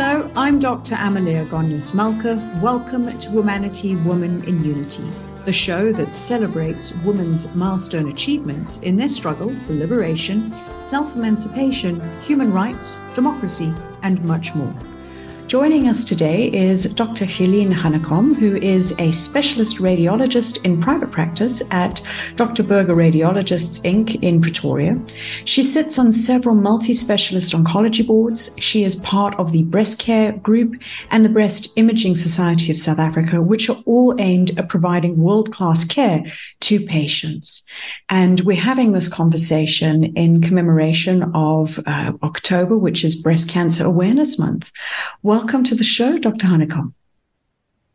Hello, I'm Dr. Amaleya Goneos-Malka. Welcome to Womanity Woman in Unity, the show that celebrates women's milestone achievements in their struggle for liberation, self emancipation, human rights, democracy, and much more. Joining us today is Dr. Heleen Hanekom, who is a specialist radiologist in private practice at Dr. Burger Radiologists Inc. in Pretoria. She sits on several multi specialist oncology boards. She is part of the Breast Care Group and the Breast Imaging Society of South Africa, which are all aimed at providing world class care to patients. And we're having this conversation in commemoration of uh, October, which is Breast Cancer Awareness Month. Well, welcome to the show, Dr. Hanekom.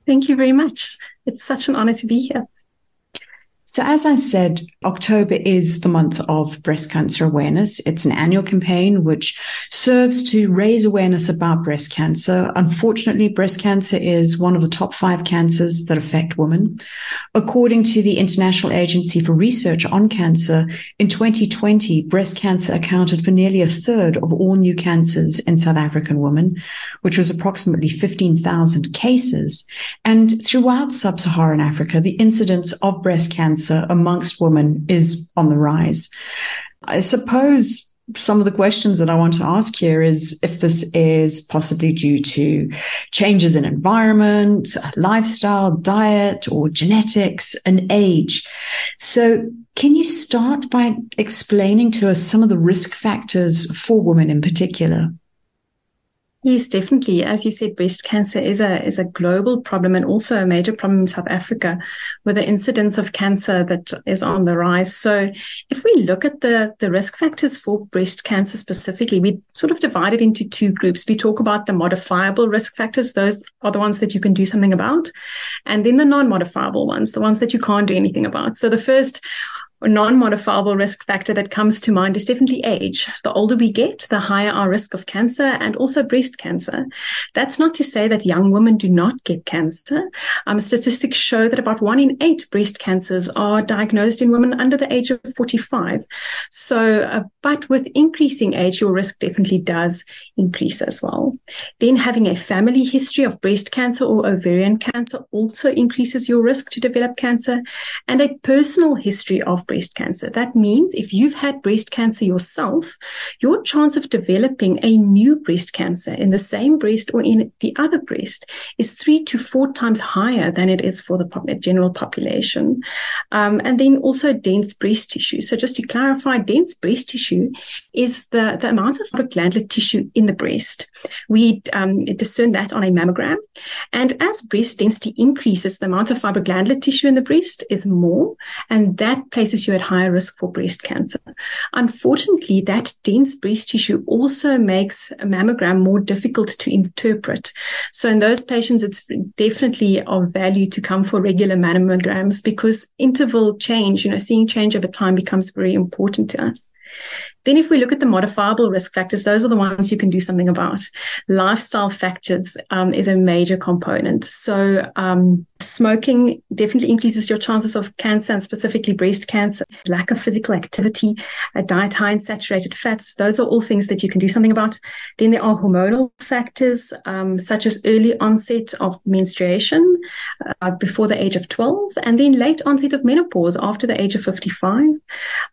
Thank you very much. It's such an honor to be here. So, as I said, October is the month of breast cancer awareness. It's an annual campaign which serves to raise awareness about breast cancer. Unfortunately, breast cancer is one of the top five cancers that affect women. According to the International Agency for Research on Cancer, in 2020, breast cancer accounted for nearly a third of all new cancers in South African women, which was approximately 15,000 cases. And throughout sub-Saharan Africa, the incidence of breast cancer cancer amongst women is on the rise. I suppose some of the questions that I want to ask here is if this is possibly due to changes in environment, lifestyle, diet, or genetics and age. So can you start by explaining to us some of the risk factors for women in particular? Yes, definitely. As you said, breast cancer is a is a global problem and also a major problem in South Africa, with the incidence of cancer that is on the rise. So, if we look at the the risk factors for breast cancer specifically, we sort of divide it into two groups. We talk about the modifiable risk factors; those are the ones that you can do something about, and then the non-modifiable ones, the ones that you can't do anything about. So, the first non-modifiable risk factor that comes to mind is definitely age. The older we get, the higher our risk of cancer and also breast cancer. That's not to say that young women do not get cancer. Um, statistics show that about one in eight breast cancers are diagnosed in women under the age of 45. So, uh, but with increasing age, your risk definitely does increase as well. Then having a family history of breast cancer or ovarian cancer also increases your risk to develop cancer and a personal history of breast cancer. That means if you've had breast cancer yourself, your chance of developing a new breast cancer in the same breast or in the other breast is three to four times higher than it is for the general population. Um, and then also dense breast tissue. So just to clarify, dense breast tissue is the, the amount of glandular tissue in the breast. We um, discern that on a mammogram. And as breast density increases, the amount of fibroglandular tissue in the breast is more, and that places you at higher risk for breast cancer. Unfortunately, that dense breast tissue also makes a mammogram more difficult to interpret. So in those patients, it's definitely of value to come for regular mammograms because interval change, you know, seeing change over time becomes very important to us. Then, if we look at the modifiable risk factors, those are the ones you can do something about. Lifestyle factors um, is a major component. So, um, smoking definitely increases your chances of cancer and specifically breast cancer. Lack of physical activity, a diet high in saturated fats, those are all things that you can do something about. Then there are hormonal factors um, such as early onset of menstruation uh, before the age of 12, and then late onset of menopause after the age of 55.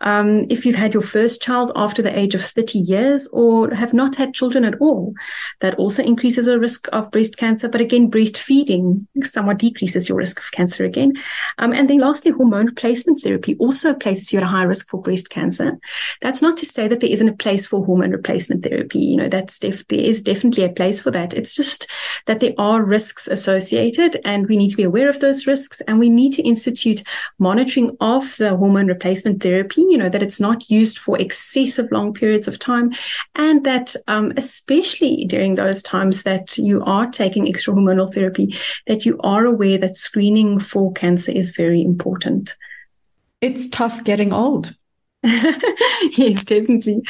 Um, if you've had your first child after the age of 30 years or have not had children at all. That also increases the risk of breast cancer. But again, breastfeeding somewhat decreases your risk of cancer again. Um, and then lastly, hormone replacement therapy also places you at a high risk for breast cancer. That's not to say that there isn't a place for hormone replacement therapy. You know, that's def- there is definitely a place for that. It's just that there are risks associated and we need to be aware of those risks and we need to institute monitoring of the hormone replacement therapy, you know, that it's not used for excess of long periods of time. And that, um, especially during those times that you are taking extra hormonal therapy, that you are aware that screening for cancer is very important. It's tough getting old. yes, definitely.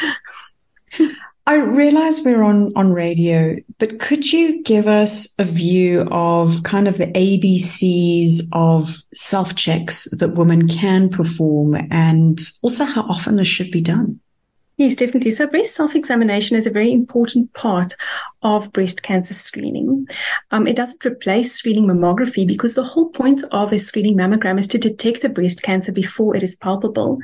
I realize we're on, on radio, but could you give us a view of kind of the ABCs of self checks that women can perform and also how often this should be done? Yes, definitely. So breast self-examination is a very important part of breast cancer screening. Um, it doesn't replace screening mammography because the whole point of a screening mammogram is to detect the breast cancer before it is palpable.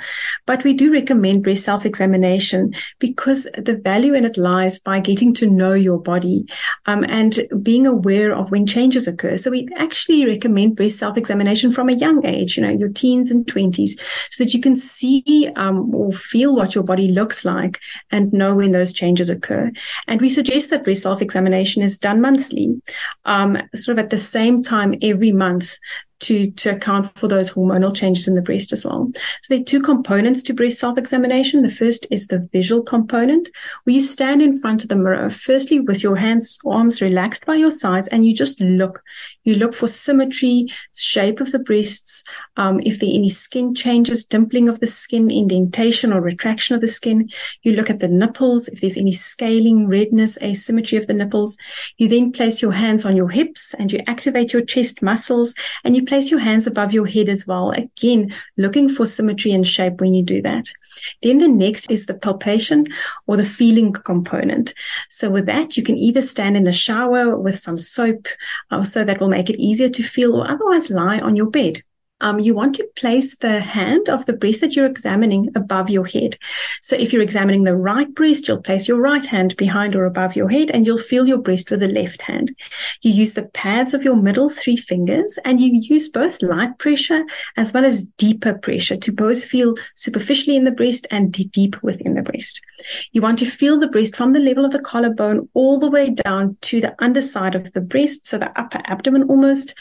But we do recommend breast self-examination because the value in it lies by getting to know your body um, and being aware of when changes occur. So we actually recommend breast self-examination from a young age, you know, your teens and 20s, so that you can see um, or feel what your body looks like and know when those changes occur. And we suggest that breast self examination is done monthly, um, sort of at the same time every month to, to account for those hormonal changes in the breast as well. So there are two components to breast self-examination. The first is the visual component, where you stand in front of the mirror, firstly with your hands, arms relaxed by your sides, and you just look. You look for symmetry, shape of the breasts, um, if there are any skin changes, dimpling of the skin, indentation or retraction of the skin. You look at the nipples, if there's any scaling, redness, asymmetry of the nipples. You then place your hands on your hips and you activate your chest muscles and you place your hands above your head as well. Again, looking for symmetry and shape when you do that. Then the next is the palpation or the feeling component. So with that, you can either stand in a shower with some soap, uh, so that will make it easier to feel, or otherwise lie on your bed um, you want to place the hand of the breast that you're examining above your head. So if you're examining the right breast, you'll place your right hand behind or above your head and you'll feel your breast with the left hand. You use the pads of your middle three fingers and you use both light pressure as well as deeper pressure to both feel superficially in the breast and deep within the breast. You want to feel the breast from the level of the collarbone all the way down to the underside of the breast, so the upper abdomen almost,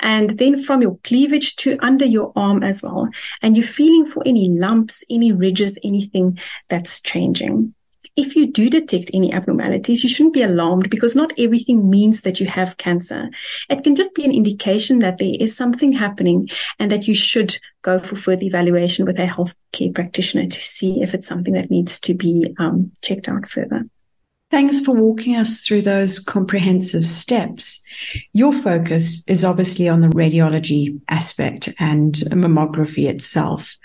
and then from your cleavage to under your arm as well. And you're feeling for any lumps, any ridges, anything that's changing. If you do detect any abnormalities, you shouldn't be alarmed because not everything means that you have cancer. It can just be an indication that there is something happening and that you should go for further evaluation with a healthcare practitioner to see if it's something that needs to be um, checked out further. Thanks for walking us through those comprehensive steps. Your focus is obviously on the radiology aspect and mammography itself.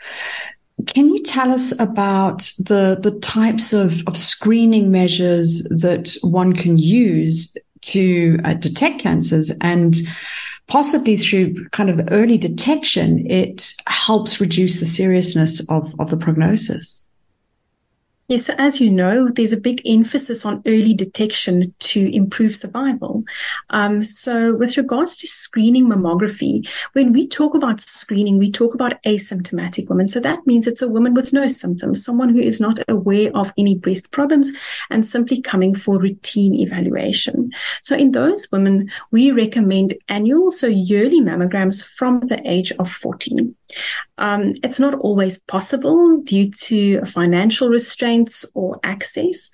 Can you tell us about the, the types of, of screening measures that one can use to uh, detect cancers and possibly through kind of the early detection, it helps reduce the seriousness of, of the prognosis? Yes, so as you know, there's a big emphasis on early detection to improve survival. Um, so, with regards to screening mammography, when we talk about screening, we talk about asymptomatic women. So, that means it's a woman with no symptoms, someone who is not aware of any breast problems and simply coming for routine evaluation. So, in those women, we recommend annual, so yearly mammograms from the age of 14. Um, it's not always possible due to financial restraints or access.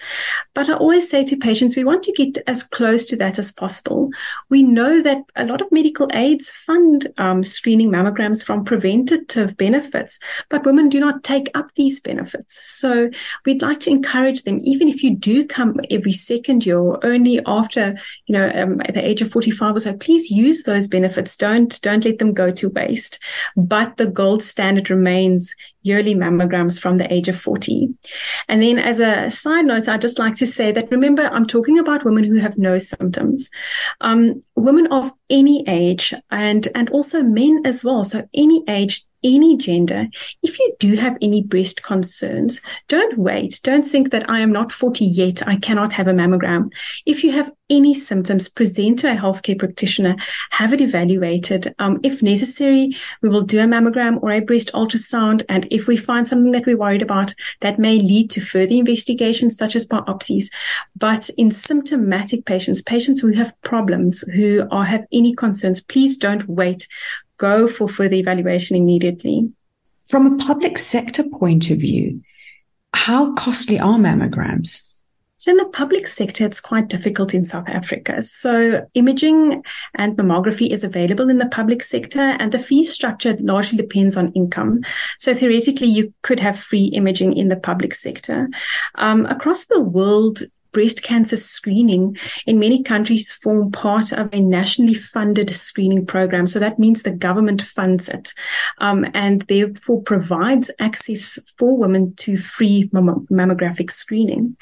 But I always say to patients, we want to get as close to that as possible. We know that a lot of medical aids fund um, screening mammograms from preventative benefits, but women do not take up these benefits. So we'd like to encourage them, even if you do come every second year or only after, you know, um, at the age of 45 or so, please use those benefits. Don't, don't let them go to waste. But the gold standard remains yearly mammograms from the age of 40. And then as a side note, I'd just like to say that remember, I'm talking about women who have no symptoms. Um, women of any age and, and also men as well. So any age, any gender, if you do have any breast concerns, don't wait. Don't think that I am not 40 yet. I cannot have a mammogram. If you have any symptoms, present to a healthcare practitioner, have it evaluated. Um, if necessary, we will do a mammogram or a breast ultrasound. And if we find something that we're worried about, that may lead to further investigations such as biopsies. But in symptomatic patients, patients who have problems, who are, have any concerns, please don't wait go for further evaluation immediately. From a public sector point of view, how costly are mammograms? So in the public sector, it's quite difficult in South Africa. So imaging and mammography is available in the public sector and the fee structure largely depends on income. So theoretically, you could have free imaging in the public sector. Um, across the world, breast cancer screening in many countries form part of a nationally funded screening program. So that means the government funds it um, and therefore provides access for women to free mamm- mammographic screening.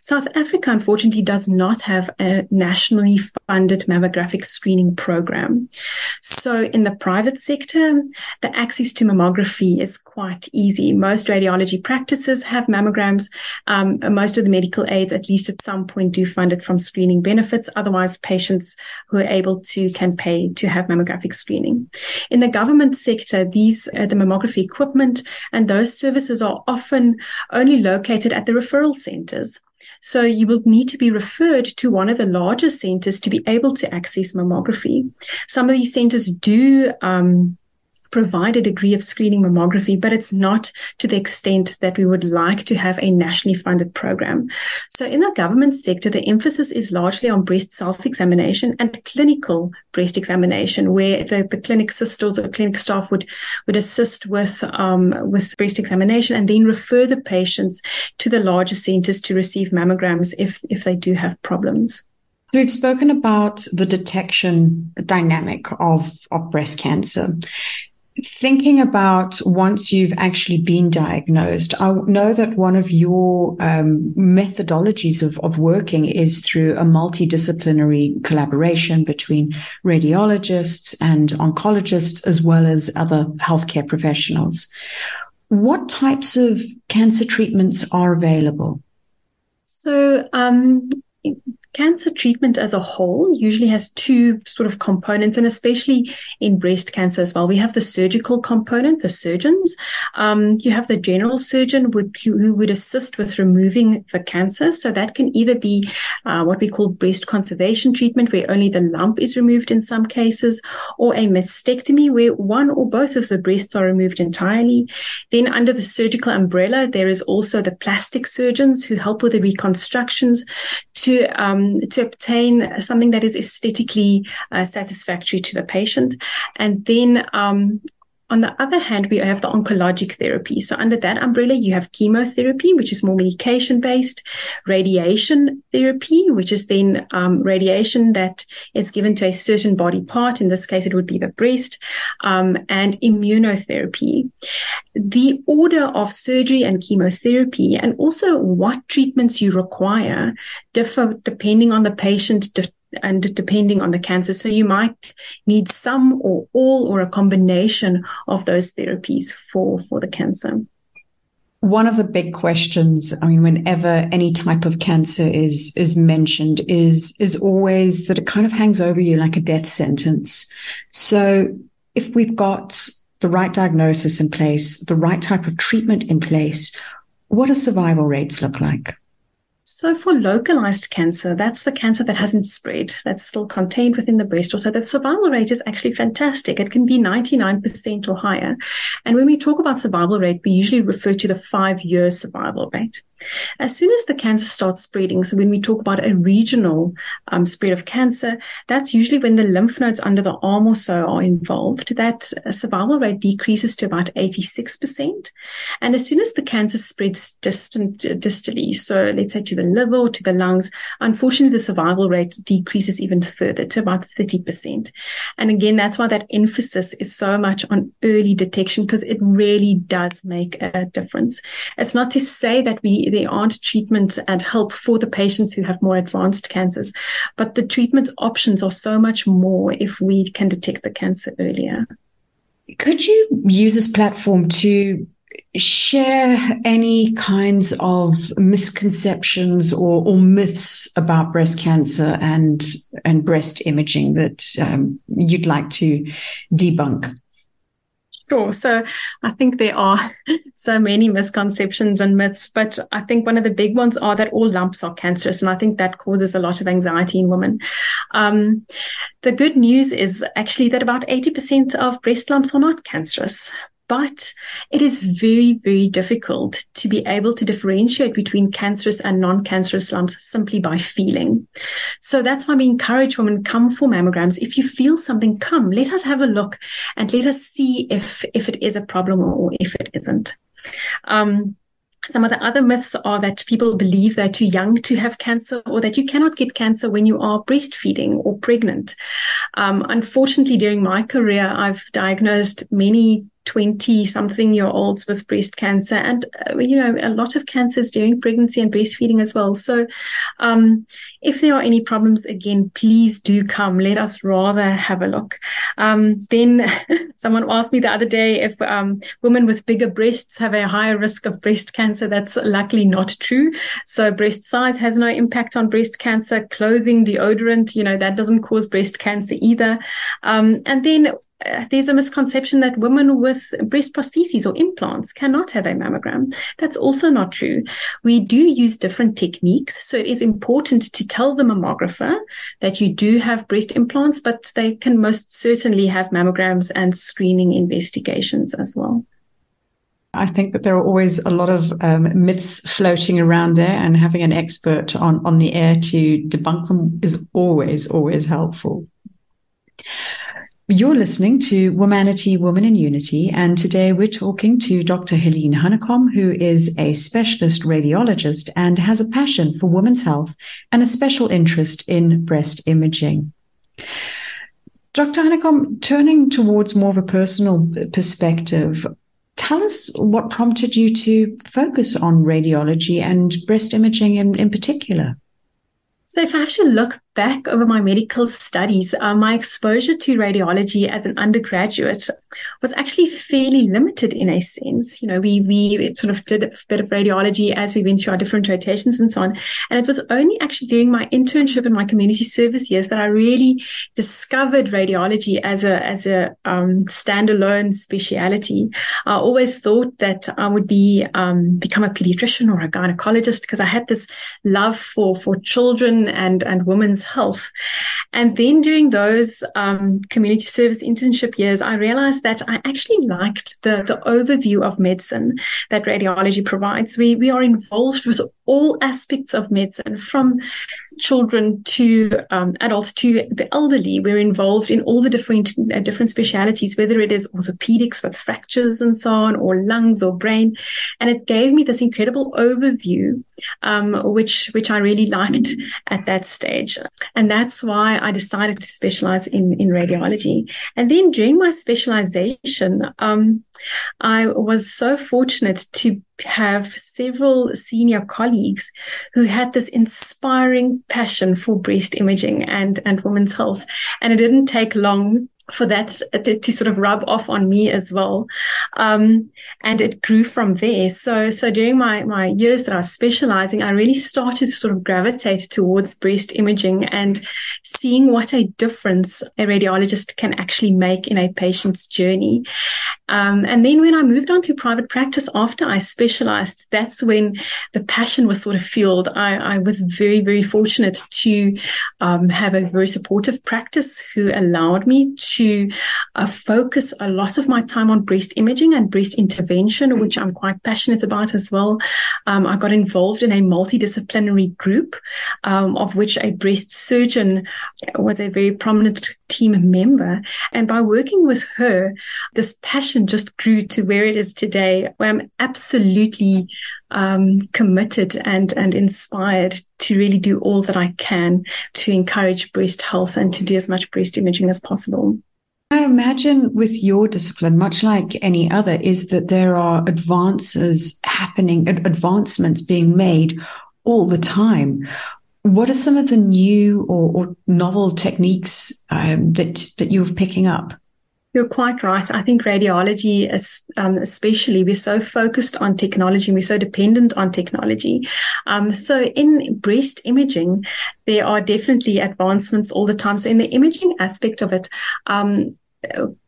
South Africa, unfortunately, does not have a nationally funded mammographic screening program. So in the private sector, the access to mammography is quite easy. Most radiology practices have mammograms. Um, most of the medical aids, at least at some point, do fund it from screening benefits. Otherwise, patients who are able to can pay to have mammographic screening. In the government sector, these uh, the mammography equipment and those services are often only located at the referral centers. So you will need to be referred to one of the larger centers to be able to access mammography. Some of these centers do um, provide a degree of screening mammography, but it's not to the extent that we would like to have a nationally funded program. So in the government sector, the emphasis is largely on breast self-examination and clinical breast examination, where the, the clinic sisters or clinic staff would, would assist with, um, with breast examination and then refer the patients to the larger centers to receive mammograms if, if they do have problems. We've spoken about the detection dynamic of, of breast cancer thinking about once you've actually been diagnosed, I know that one of your um, methodologies of, of working is through a multidisciplinary collaboration between radiologists and oncologists, as well as other healthcare professionals. What types of cancer treatments are available? So, um, cancer treatment as a whole usually has two sort of components, and especially in breast cancer as well. We have the surgical component, the surgeons. Um, you have the general surgeon would, who would assist with removing the cancer. So that can either be uh, what we call breast conservation treatment, where only the lump is removed in some cases, or a mastectomy, where one or both of the breasts are removed entirely. Then under the surgical umbrella, there is also the plastic surgeons who help with the reconstructions to um, to obtain something that is aesthetically uh, satisfactory to the patient, and then um, on the other hand, we have the oncologic therapy. So under that umbrella, you have chemotherapy, which is more medication based, radiation therapy, which is then um, radiation that is given to a certain body part. In this case, it would be the breast, um, and immunotherapy. The order of surgery and chemotherapy, and also what treatments you require, differ depending on the patient, and depending on the cancer. So you might need some or all or a combination of those therapies for, for the cancer. One of the big questions, I mean, whenever any type of cancer is is mentioned, is is always that it kind of hangs over you like a death sentence. So if we've got the right diagnosis in place, the right type of treatment in place, what do survival rates look like? So for localized cancer, that's the cancer that hasn't spread, that's still contained within the breast so the survival rate is actually fantastic. It can be 99% or higher. And when we talk about survival rate, we usually refer to the five year survival rate. As soon as the cancer starts spreading, so when we talk about a regional um, spread of cancer, that's usually when the lymph nodes under the arm or so are involved. That survival rate decreases to about 86%. And as soon as the cancer spreads distant, distally, so let's say to the liver or to the lungs, unfortunately, the survival rate decreases even further to about 30%. And again, that's why that emphasis is so much on early detection because it really does make a difference. It's not to say that we there aren't treatments and help for the patients who have more advanced cancers. But the treatment options are so much more if we can detect the cancer earlier. Could you use this platform to share any kinds of misconceptions or, or myths about breast cancer and and breast imaging that um, you'd like to debunk? Sure. So I think there are so many misconceptions and myths, but I think one of the big ones are that all lumps are cancerous. And I think that causes a lot of anxiety in women. Um, the good news is actually that about 80% of breast lumps are not cancerous but it is very, very difficult to be able to differentiate between cancerous and non-cancerous lumps simply by feeling. So that's why we encourage women come for mammograms. If you feel something, come, let us have a look and let us see if, if it is a problem or if it isn't. Um, some of the other myths are that people believe they're too young to have cancer or that you cannot get cancer when you are breastfeeding or pregnant. Um, unfortunately, during my career, I've diagnosed many 20 something year olds with breast cancer and uh, you know a lot of cancers during pregnancy and breastfeeding as well. So um, if there are any problems again please do come. Let us rather have a look. Um, then someone asked me the other day if um, women with bigger breasts have a higher risk of breast cancer. That's luckily not true. So breast size has no impact on breast cancer. Clothing deodorant you know that doesn't cause breast cancer either. Um, and then uh, there's a misconception that women with breast prostheses or implants cannot have a mammogram. That's also not true. We do use different techniques. So it is important to tell the mammographer that you do have breast implants, but they can most certainly have mammograms and screening investigations as well. I think that there are always a lot of um, myths floating around there, and having an expert on, on the air to debunk them is always, always helpful. You're listening to Womanity, Woman in Unity, and today we're talking to Dr. Heleen Hanekom, who is a specialist radiologist and has a passion for women's health and a special interest in breast imaging. Dr. Hanekom, turning towards more of a personal perspective, tell us what prompted you to focus on radiology and breast imaging in, in particular. So, if I have to look back over my medical studies, uh, my exposure to radiology as an undergraduate was actually fairly limited in a sense. You know, we we sort of did a bit of radiology as we went through our different rotations and so on. And it was only actually during my internship and my community service years that I really discovered radiology as a as a um, standalone speciality. I always thought that I would be um, become a pediatrician or a gynecologist because I had this love for for children and and women's health. And then during those um, community service internship years, I realized that I actually liked the, the overview of medicine that radiology provides. We, we are involved with all aspects of medicine from children to um, adults to the elderly. We're involved in all the different uh, different specialities, whether it is orthopedics with fractures and so on, or lungs or brain. And it gave me this incredible overview, um, which which I really liked at that stage. And that's why I decided to specialize in in radiology. And then during my specialization, um, I was so fortunate to have several senior colleagues who had this inspiring passion for breast imaging and, and women's health. And it didn't take long for that to, to, sort of rub off on me as well. Um, and it grew from there. So, so during my, my years that I was specializing, I really started to sort of gravitate towards breast imaging and seeing what a difference a radiologist can actually make in a patient's journey. Um, and then when I moved on to private practice after I specialized, that's when the passion was sort of fueled. I, I was very, very fortunate to um, have a very supportive practice who allowed me to uh, focus a lot of my time on breast imaging and breast intervention, which I'm quite passionate about as well. Um, I got involved in a multidisciplinary group, um, of which a breast surgeon was a very prominent team member. And by working with her, this passion just grew to where it is today, where I'm absolutely um, committed and and inspired to really do all that I can to encourage breast health and to do as much breast imaging as possible. I imagine with your discipline, much like any other, is that there are advances happening, advancements being made all the time. What are some of the new or, or novel techniques um, that that you're picking up? You're quite right. I think radiology, um, especially, we're so focused on technology and we're so dependent on technology. Um, so in breast imaging, there are definitely advancements all the time. So in the imaging aspect of it, um,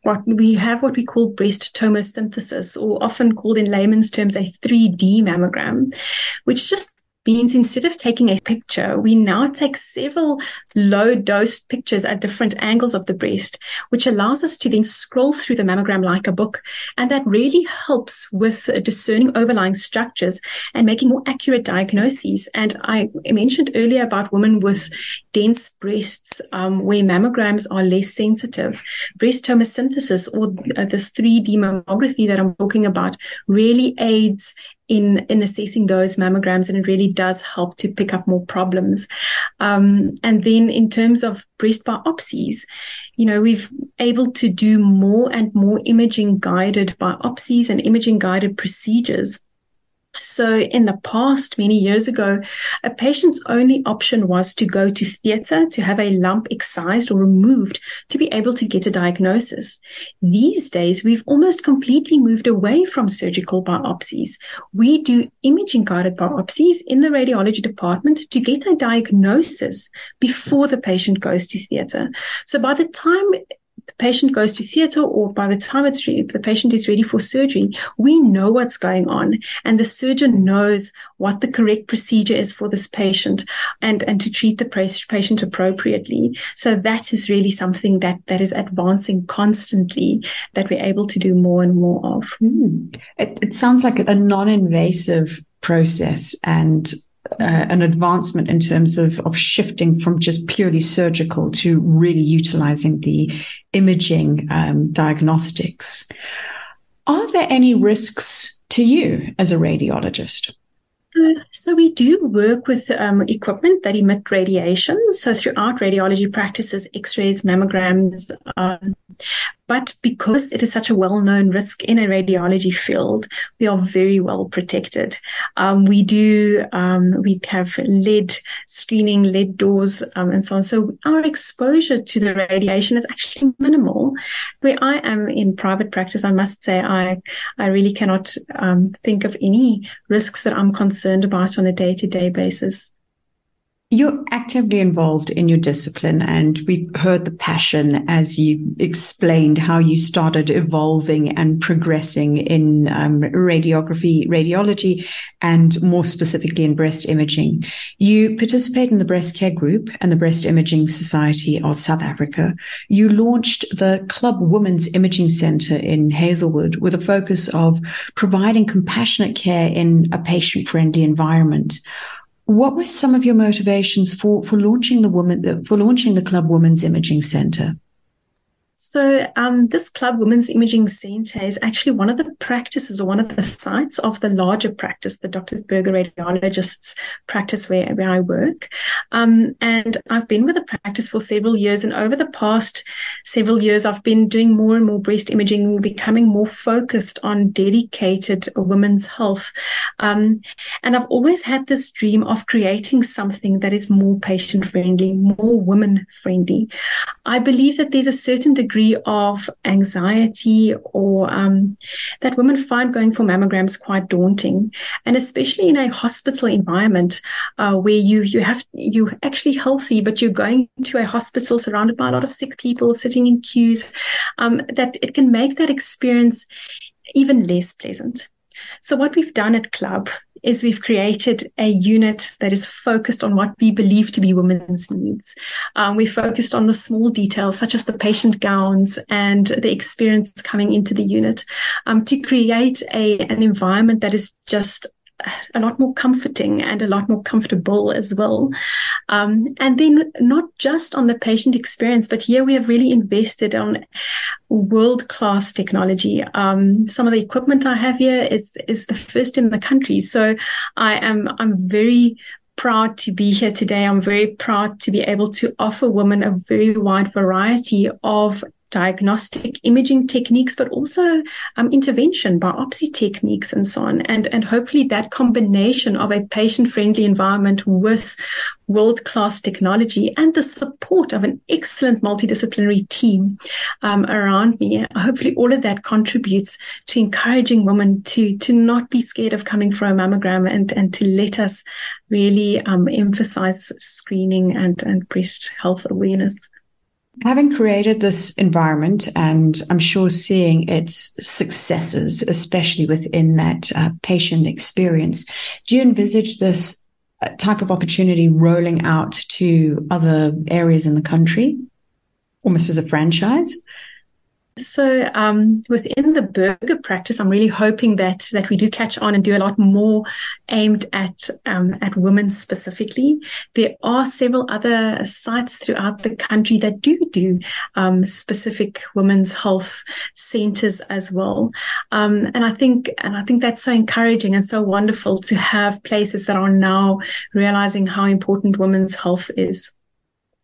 what we have what we call breast tomosynthesis, or often called in layman's terms a 3D mammogram, which just means instead of taking a picture, we now take several low dose pictures at different angles of the breast, which allows us to then scroll through the mammogram like a book. And that really helps with discerning overlying structures and making more accurate diagnoses. And I mentioned earlier about women with dense breasts um, where mammograms are less sensitive. Breast tomosynthesis or this 3D mammography that I'm talking about really aids in, in assessing those mammograms and it really does help to pick up more problems. Um, and then in terms of breast biopsies, you know, we've able to do more and more imaging guided biopsies and imaging guided procedures so in the past, many years ago, a patient's only option was to go to theatre to have a lump excised or removed to be able to get a diagnosis. These days, we've almost completely moved away from surgical biopsies. We do imaging guided biopsies in the radiology department to get a diagnosis before the patient goes to theatre. So by the time the patient goes to theatre or by the time it's ready, the patient is ready for surgery, we know what's going on and the surgeon knows what the correct procedure is for this patient and, and to treat the patient appropriately. So that is really something that, that is advancing constantly that we're able to do more and more of. Mm. It, it sounds like a non-invasive process and uh, an advancement in terms of, of shifting from just purely surgical to really utilizing the imaging um, diagnostics. Are there any risks to you as a radiologist? Uh, so we do work with um, equipment that emit radiation. So throughout radiology practices, X-rays, mammograms, um, but because it is such a well-known risk in a radiology field, we are very well protected. Um, we do, um, we have lead screening, lead doors, um, and so on. So our exposure to the radiation is actually minimal. Where I am in private practice, I must say, I, I really cannot um, think of any risks that I'm concerned about on a day-to-day basis. You're actively involved in your discipline, and we heard the passion as you explained how you started evolving and progressing in um, radiography, radiology, and more specifically in breast imaging. You participate in the Breast Care Group and the Breast Imaging Society of South Africa. You launched the Club Women's Imaging Center in Hazelwood with a focus of providing compassionate care in a patient friendly environment. What were some of your motivations for, for launching the woman for launching the Club Women's Imaging Center? So, um, this Club Women's Imaging Center is actually one of the practices or one of the sites of the larger practice, the Doctors Burger Radiologists practice where, where I work. Um, and I've been with the practice for several years. And over the past several years, I've been doing more and more breast imaging, becoming more focused on dedicated women's health. Um, and I've always had this dream of creating something that is more patient friendly, more women friendly. I believe that there's a certain degree degree of anxiety or um, that women find going for mammograms quite daunting, and especially in a hospital environment uh, where you you have you actually healthy, but you're going to a hospital surrounded by a lot of sick people sitting in queues, um, that it can make that experience even less pleasant. So what we've done at Club is we've created a unit that is focused on what we believe to be women's needs. Um, we focused on the small details, such as the patient gowns and the experience coming into the unit, um, to create a an environment that is just a lot more comforting and a lot more comfortable as well. Um, and then not just on the patient experience, but here we have really invested on world class technology. Um, some of the equipment I have here is is the first in the country, so I am I'm very proud to be here today. I'm very proud to be able to offer women a very wide variety of diagnostic imaging techniques, but also um, intervention, biopsy techniques, and so on. And, and hopefully that combination of a patient friendly environment with world class technology and the support of an excellent multidisciplinary team um, around me, hopefully all of that contributes to encouraging women to, to not be scared of coming for a mammogram and, and to let us really um, emphasize screening and, and breast health awareness. Having created this environment, and I'm sure seeing its successes, especially within that uh, patient experience, do you envisage this uh, type of opportunity rolling out to other areas in the country, almost as a franchise? So um, within the burger practice, I'm really hoping that that we do catch on and do a lot more aimed at um, at women specifically. There are several other sites throughout the country that do do um, specific women's health centers as well, um, and I think and I think that's so encouraging and so wonderful to have places that are now realizing how important women's health is.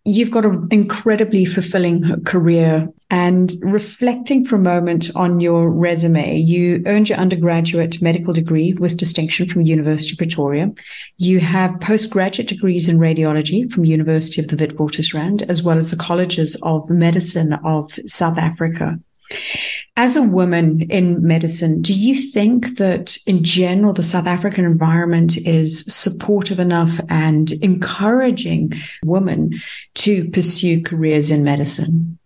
You've got an incredibly fulfilling career and reflecting for a moment on your resume, you earned your undergraduate medical degree with distinction from University of Pretoria. You have postgraduate degrees in radiology from University of the Witwatersrand, as well as the colleges of medicine of South Africa. As a woman in medicine, do you think that in general, the South African environment is supportive enough and encouraging women to pursue careers in medicine?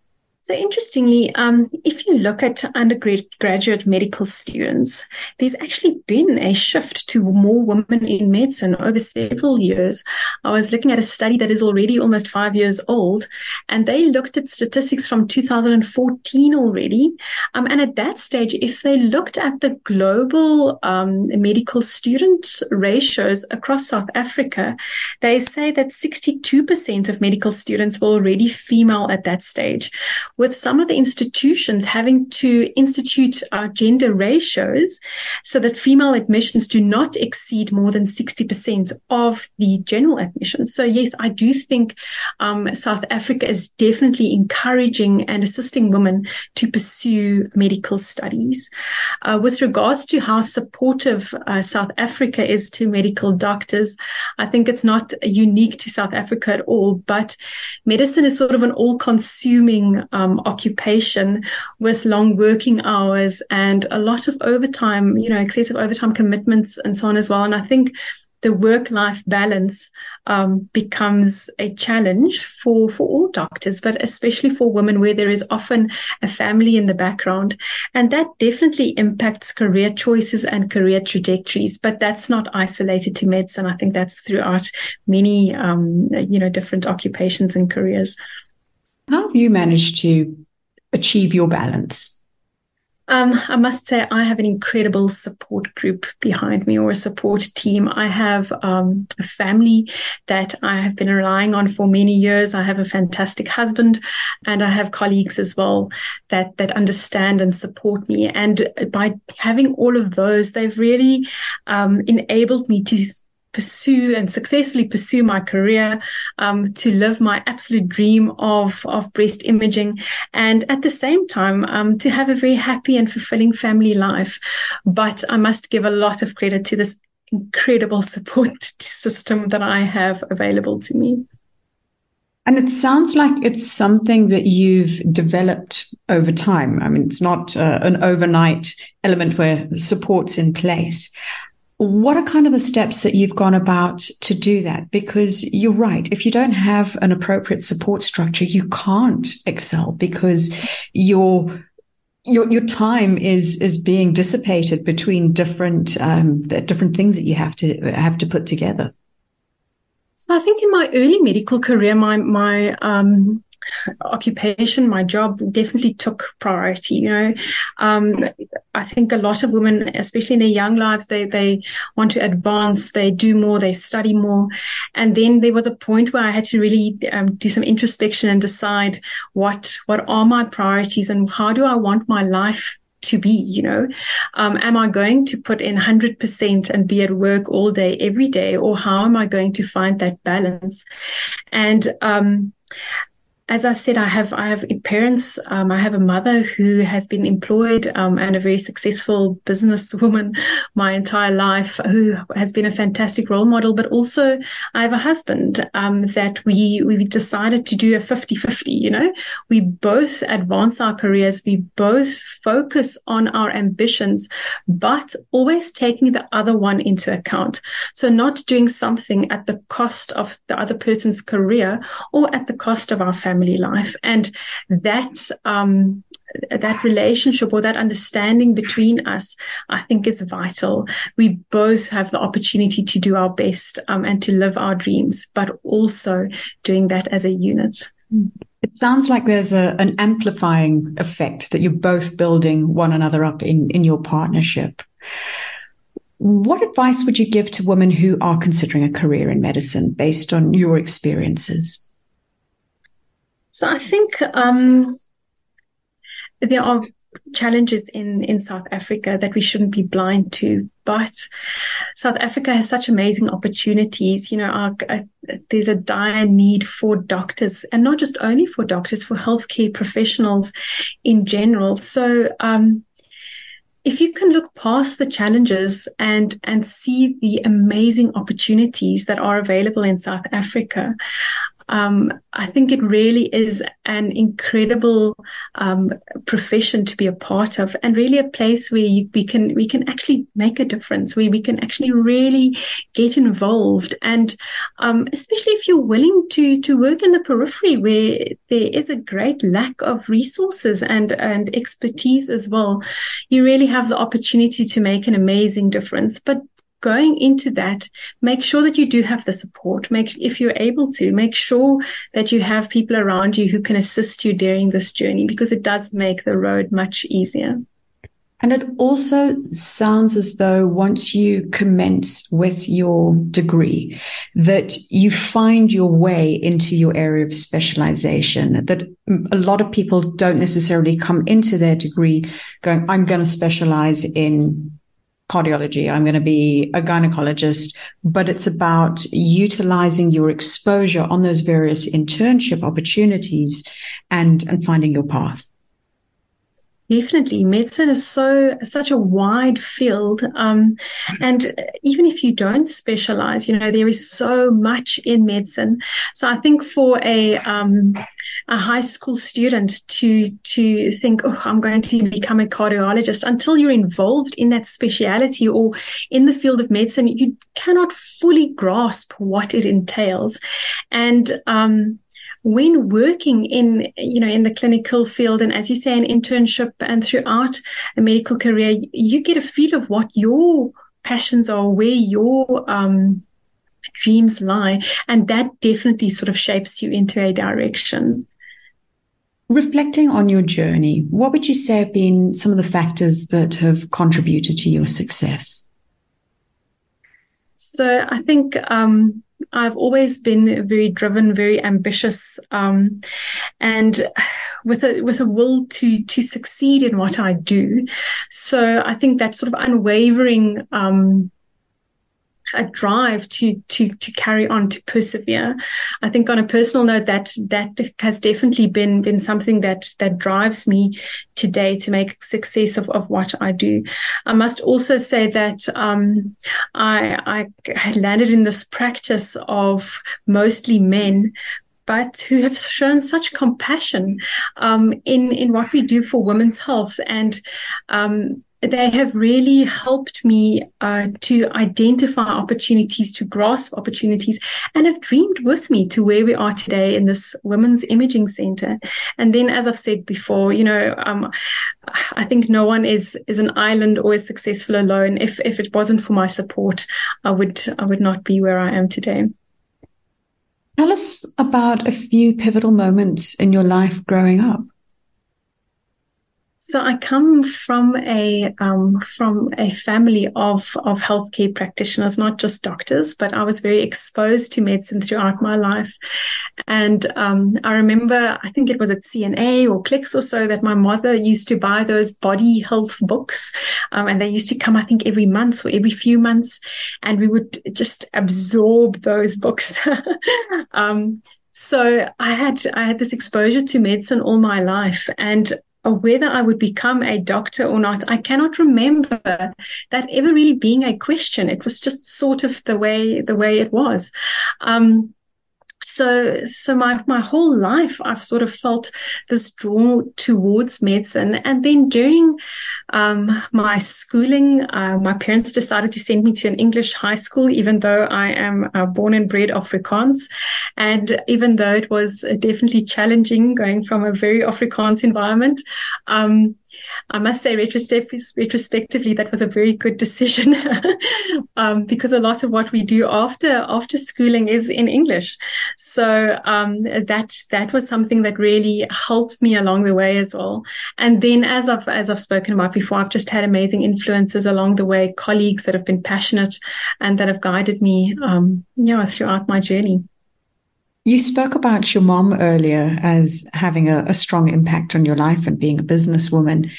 So interestingly, um, if you look at undergraduate medical students, there's actually been a shift to more women in medicine over several years. I was looking at a study that is already almost five years old, and they looked at statistics from 2014 already. Um, and at that stage, if they looked at the global um, medical student ratios across South Africa, they say that 62% of medical students were already female at that stage with some of the institutions having to institute uh, gender ratios so that female admissions do not exceed more than 60% of the general admissions. So, yes, I do think um, South Africa is definitely encouraging and assisting women to pursue medical studies. Uh, with regards to how supportive uh, South Africa is to medical doctors, I think it's not unique to South Africa at all, but medicine is sort of an all consuming um, um, occupation with long working hours and a lot of overtime, you know, excessive overtime commitments and so on as well. And I think the work life balance um, becomes a challenge for for all doctors, but especially for women, where there is often a family in the background, and that definitely impacts career choices and career trajectories. But that's not isolated to medicine. I think that's throughout many um, you know different occupations and careers. How have you managed to achieve your balance? Um, I must say, I have an incredible support group behind me or a support team. I have um, a family that I have been relying on for many years. I have a fantastic husband and I have colleagues as well that, that understand and support me. And by having all of those, they've really um, enabled me to pursue and successfully pursue my career, um, to live my absolute dream of, of breast imaging, and at the same time, um, to have a very happy and fulfilling family life. But I must give a lot of credit to this incredible support system that I have available to me. And it sounds like it's something that you've developed over time. I mean, it's not uh, an overnight element where support's in place. What are kind of the steps that you've gone about to do that? Because you're right. If you don't have an appropriate support structure, you can't excel because your your your time is is being dissipated between different um, different things that you have to have to put together. So I think in my early medical career, my my um, occupation, my job definitely took priority. You know, um, I think a lot of women, especially in their young lives, they they want to advance, they do more, they study more, and then there was a point where I had to really um, do some introspection and decide what what are my priorities and how do I want my life to be you know. Um, am i going to put in 100% and be at work all day every day or how am i going to find that balance? And um, as I said, I have I have parents. Um, I have a mother who has been employed um, and a very successful businesswoman my entire life, who has been a fantastic role model. But also, I have a husband um, that we we decided to do a 50-50, You know, we both advance our careers. We both focus on our ambitions, but always taking the other one into account. So not doing something at the cost of the other person's career or at the cost of our family family life. And that, um, that relationship or that understanding between us, I think is vital. We both have the opportunity to do our best um, and to live our dreams, but also doing that as a unit. It sounds like there's a, an amplifying effect that you're both building one another up in, in your partnership. What advice would you give to women who are considering a career in medicine based on your experiences? So I think um, there are challenges in, in South Africa that we shouldn't be blind to. But South Africa has such amazing opportunities. You know, our, uh, there's a dire need for doctors and not just only for doctors, for healthcare professionals in general. So, um, if you can look past the challenges and and see the amazing opportunities that are available in South Africa, um, I think it really is an incredible um, profession to be a part of, and really a place where you, we can we can actually make a difference, where we can actually really get involved, and um, especially if you're willing to to work in the periphery, where there is a great lack of resources and and expertise as well, you really have the opportunity to make an amazing difference. But going into that, make sure that you do have the support. Make, if you're able to, make sure that you have people around you who can assist you during this journey because it does make the road much easier. And it also sounds as though once you commence with your degree, that you find your way into your area of specialization, that a lot of people don't necessarily come into their degree going, I'm going to specialize in cardiology. I'm going to be a gynecologist, but it's about utilizing your exposure on those various internship opportunities and, and finding your path. Definitely, medicine is so such a wide field, um, and even if you don't specialize, you know there is so much in medicine. So I think for a um, a high school student to to think, oh, I'm going to become a cardiologist, until you're involved in that speciality or in the field of medicine, you cannot fully grasp what it entails, and um, when working in you know in the clinical field and as you say an internship and throughout a medical career you get a feel of what your passions are where your um, dreams lie. And that definitely sort of shapes you into a direction reflecting on your journey what would you say have been some of the factors that have contributed to your success so i think um, I've always been very driven, very ambitious, um, and with a with a will to to succeed in what I do. So I think that sort of unwavering um, a drive to to to carry on to persevere. I think on a personal note that that has definitely been been something that that drives me today to make success of, of what i do. I must also say that um, i i landed in this practice of mostly men but who have shown such compassion um, in in what we do for women's health. And um, they have really helped me uh, to identify opportunities, to grasp opportunities, and have dreamed with me to where we are today in this Women's Imaging Center. And then, as I've said before, you know, um, I think no one is is an island or is successful alone. If if it wasn't for my support, I would I would not be where I am today. Tell us about a few pivotal moments in your life growing up. So I come from a um, from a family of of healthcare practitioners, not just doctors, but I was very exposed to medicine throughout my life. And um, I remember, I think it was at CNA or Clicks or so that my mother used to buy those body health books, um, and they used to come, I think, every month or every few months, and we would just absorb those books. um, so I had I had this exposure to medicine all my life, and whether I would become a doctor or not, I cannot remember that ever really being a question. It was just sort of the way the way it was. Um, so so my my whole life I've sort of felt this draw towards medicine. And then during um, my schooling uh, my parents decided to send me to an English high school even though I am uh, born and bred Afrikaans. And even though it was definitely challenging going from a very Afrikaans environment um, I must say, retrospectively, that was a very good decision um, because a lot of what we do after after schooling is in English. So um, that that was something that really helped me along the way as well. And then, as I've as I've spoken about before, I've just had amazing influences along the way, colleagues that have been passionate and that have guided me, um, yeah, throughout my journey. You spoke about your mom earlier as having a, a strong impact on your life and being a businesswoman.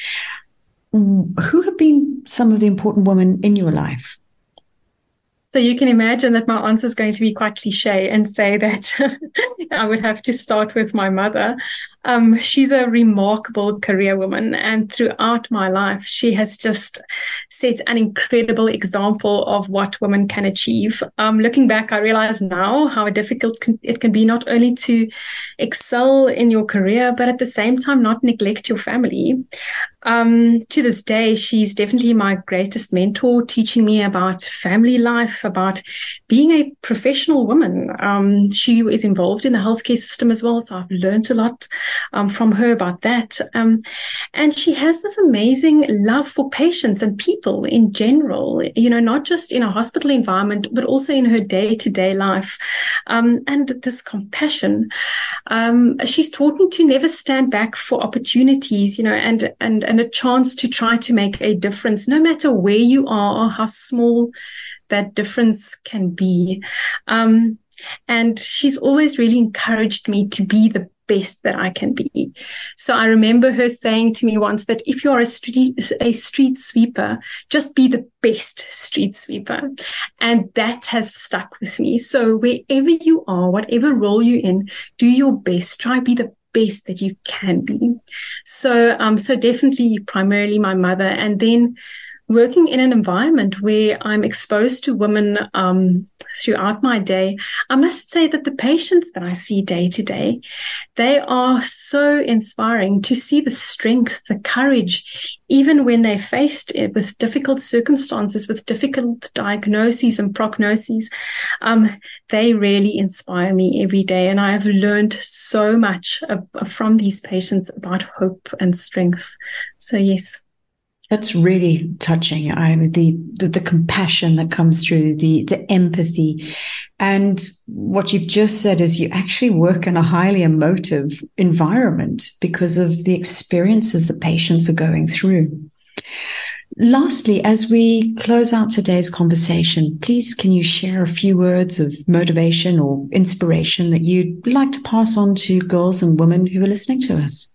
Who have been some of the important women in your life? So you can imagine that my answer is going to be quite cliche and say that I would have to start with my mother. Um, she's a remarkable career woman, and throughout my life, she has just set an incredible example of what women can achieve. Um, looking back, I realize now how difficult it can be not only to excel in your career, but at the same time, not neglect your family. Um, to this day, she's definitely my greatest mentor, teaching me about family life, about being a professional woman. Um, she is involved in the healthcare system as well, so I've learned a lot um, from her about that. Um, and she has this amazing love for patients and people in general, you know, not just in a hospital environment, but also in her day to day life. Um, and this compassion. Um, she's taught me to never stand back for opportunities, you know, and, and, and a chance to try to make a difference, no matter where you are or how small that difference can be. Um, and she's always really encouraged me to be the best that I can be. So I remember her saying to me once that if you're a street, a street sweeper, just be the best street sweeper. And that has stuck with me. So wherever you are, whatever role you're in, do your best. Try be the best that you can be. So, um, so definitely primarily my mother. And then working in an environment where I'm exposed to women um, throughout my day, I must say that the patients that I see day to day, they are so inspiring to see the strength, the courage, even when they're faced with difficult circumstances, with difficult diagnoses and prognoses. Um, they really inspire me every day. And I have learned so much from these patients about hope and strength. So, yes. That's really touching. I the, the, the compassion that comes through the the empathy, and what you've just said is you actually work in a highly emotive environment because of the experiences that patients are going through. Lastly, as we close out today's conversation, please can you share a few words of motivation or inspiration that you'd like to pass on to girls and women who are listening to us?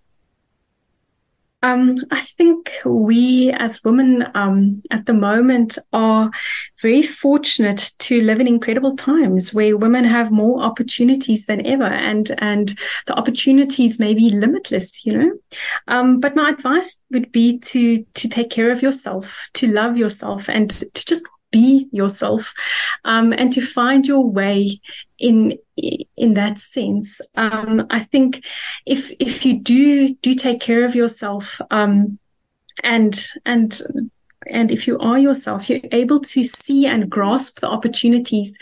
Um, I think we as women um, at the moment are very fortunate to live in incredible times where women have more opportunities than ever, and and the opportunities may be limitless, you know. Um, but my advice would be to to take care of yourself, to love yourself, and to just be yourself, um, and to find your way in in that sense. Um, I think if if you do do take care of yourself, um, and and and if you are yourself, you're able to see and grasp the opportunities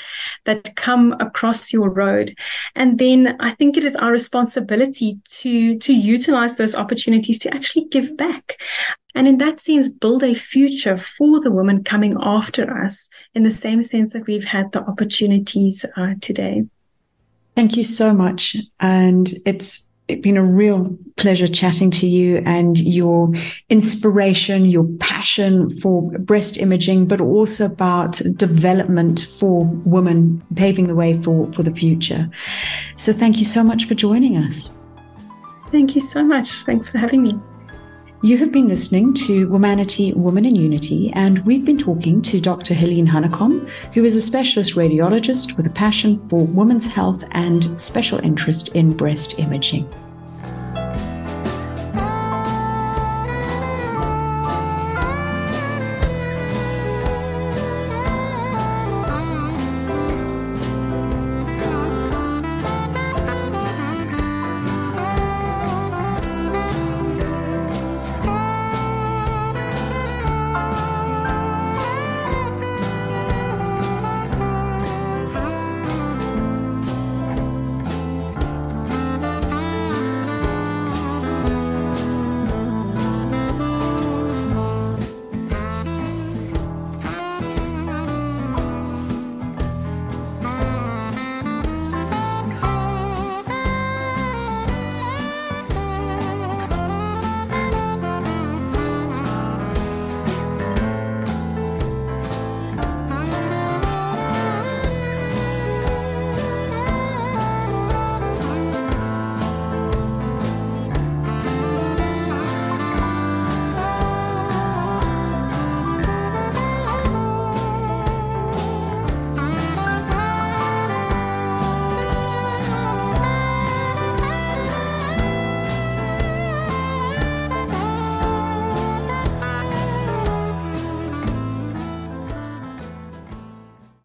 that come across your road. And then I think it is our responsibility to, to utilize those opportunities to actually give back. And in that sense, build a future for the women coming after us in the same sense that we've had the opportunities uh, today. Thank you so much. And it's it's been a real pleasure chatting to you and your inspiration, your passion for breast imaging, but also about development for women, paving the way for, for the future. So thank you so much for joining us. Thank you so much. Thanks for having me. You have been listening to Womanity, Woman in Unity, and we've been talking to Dr. Heleen Hanekom, who is a specialist radiologist with a passion for women's health and special interest in breast imaging.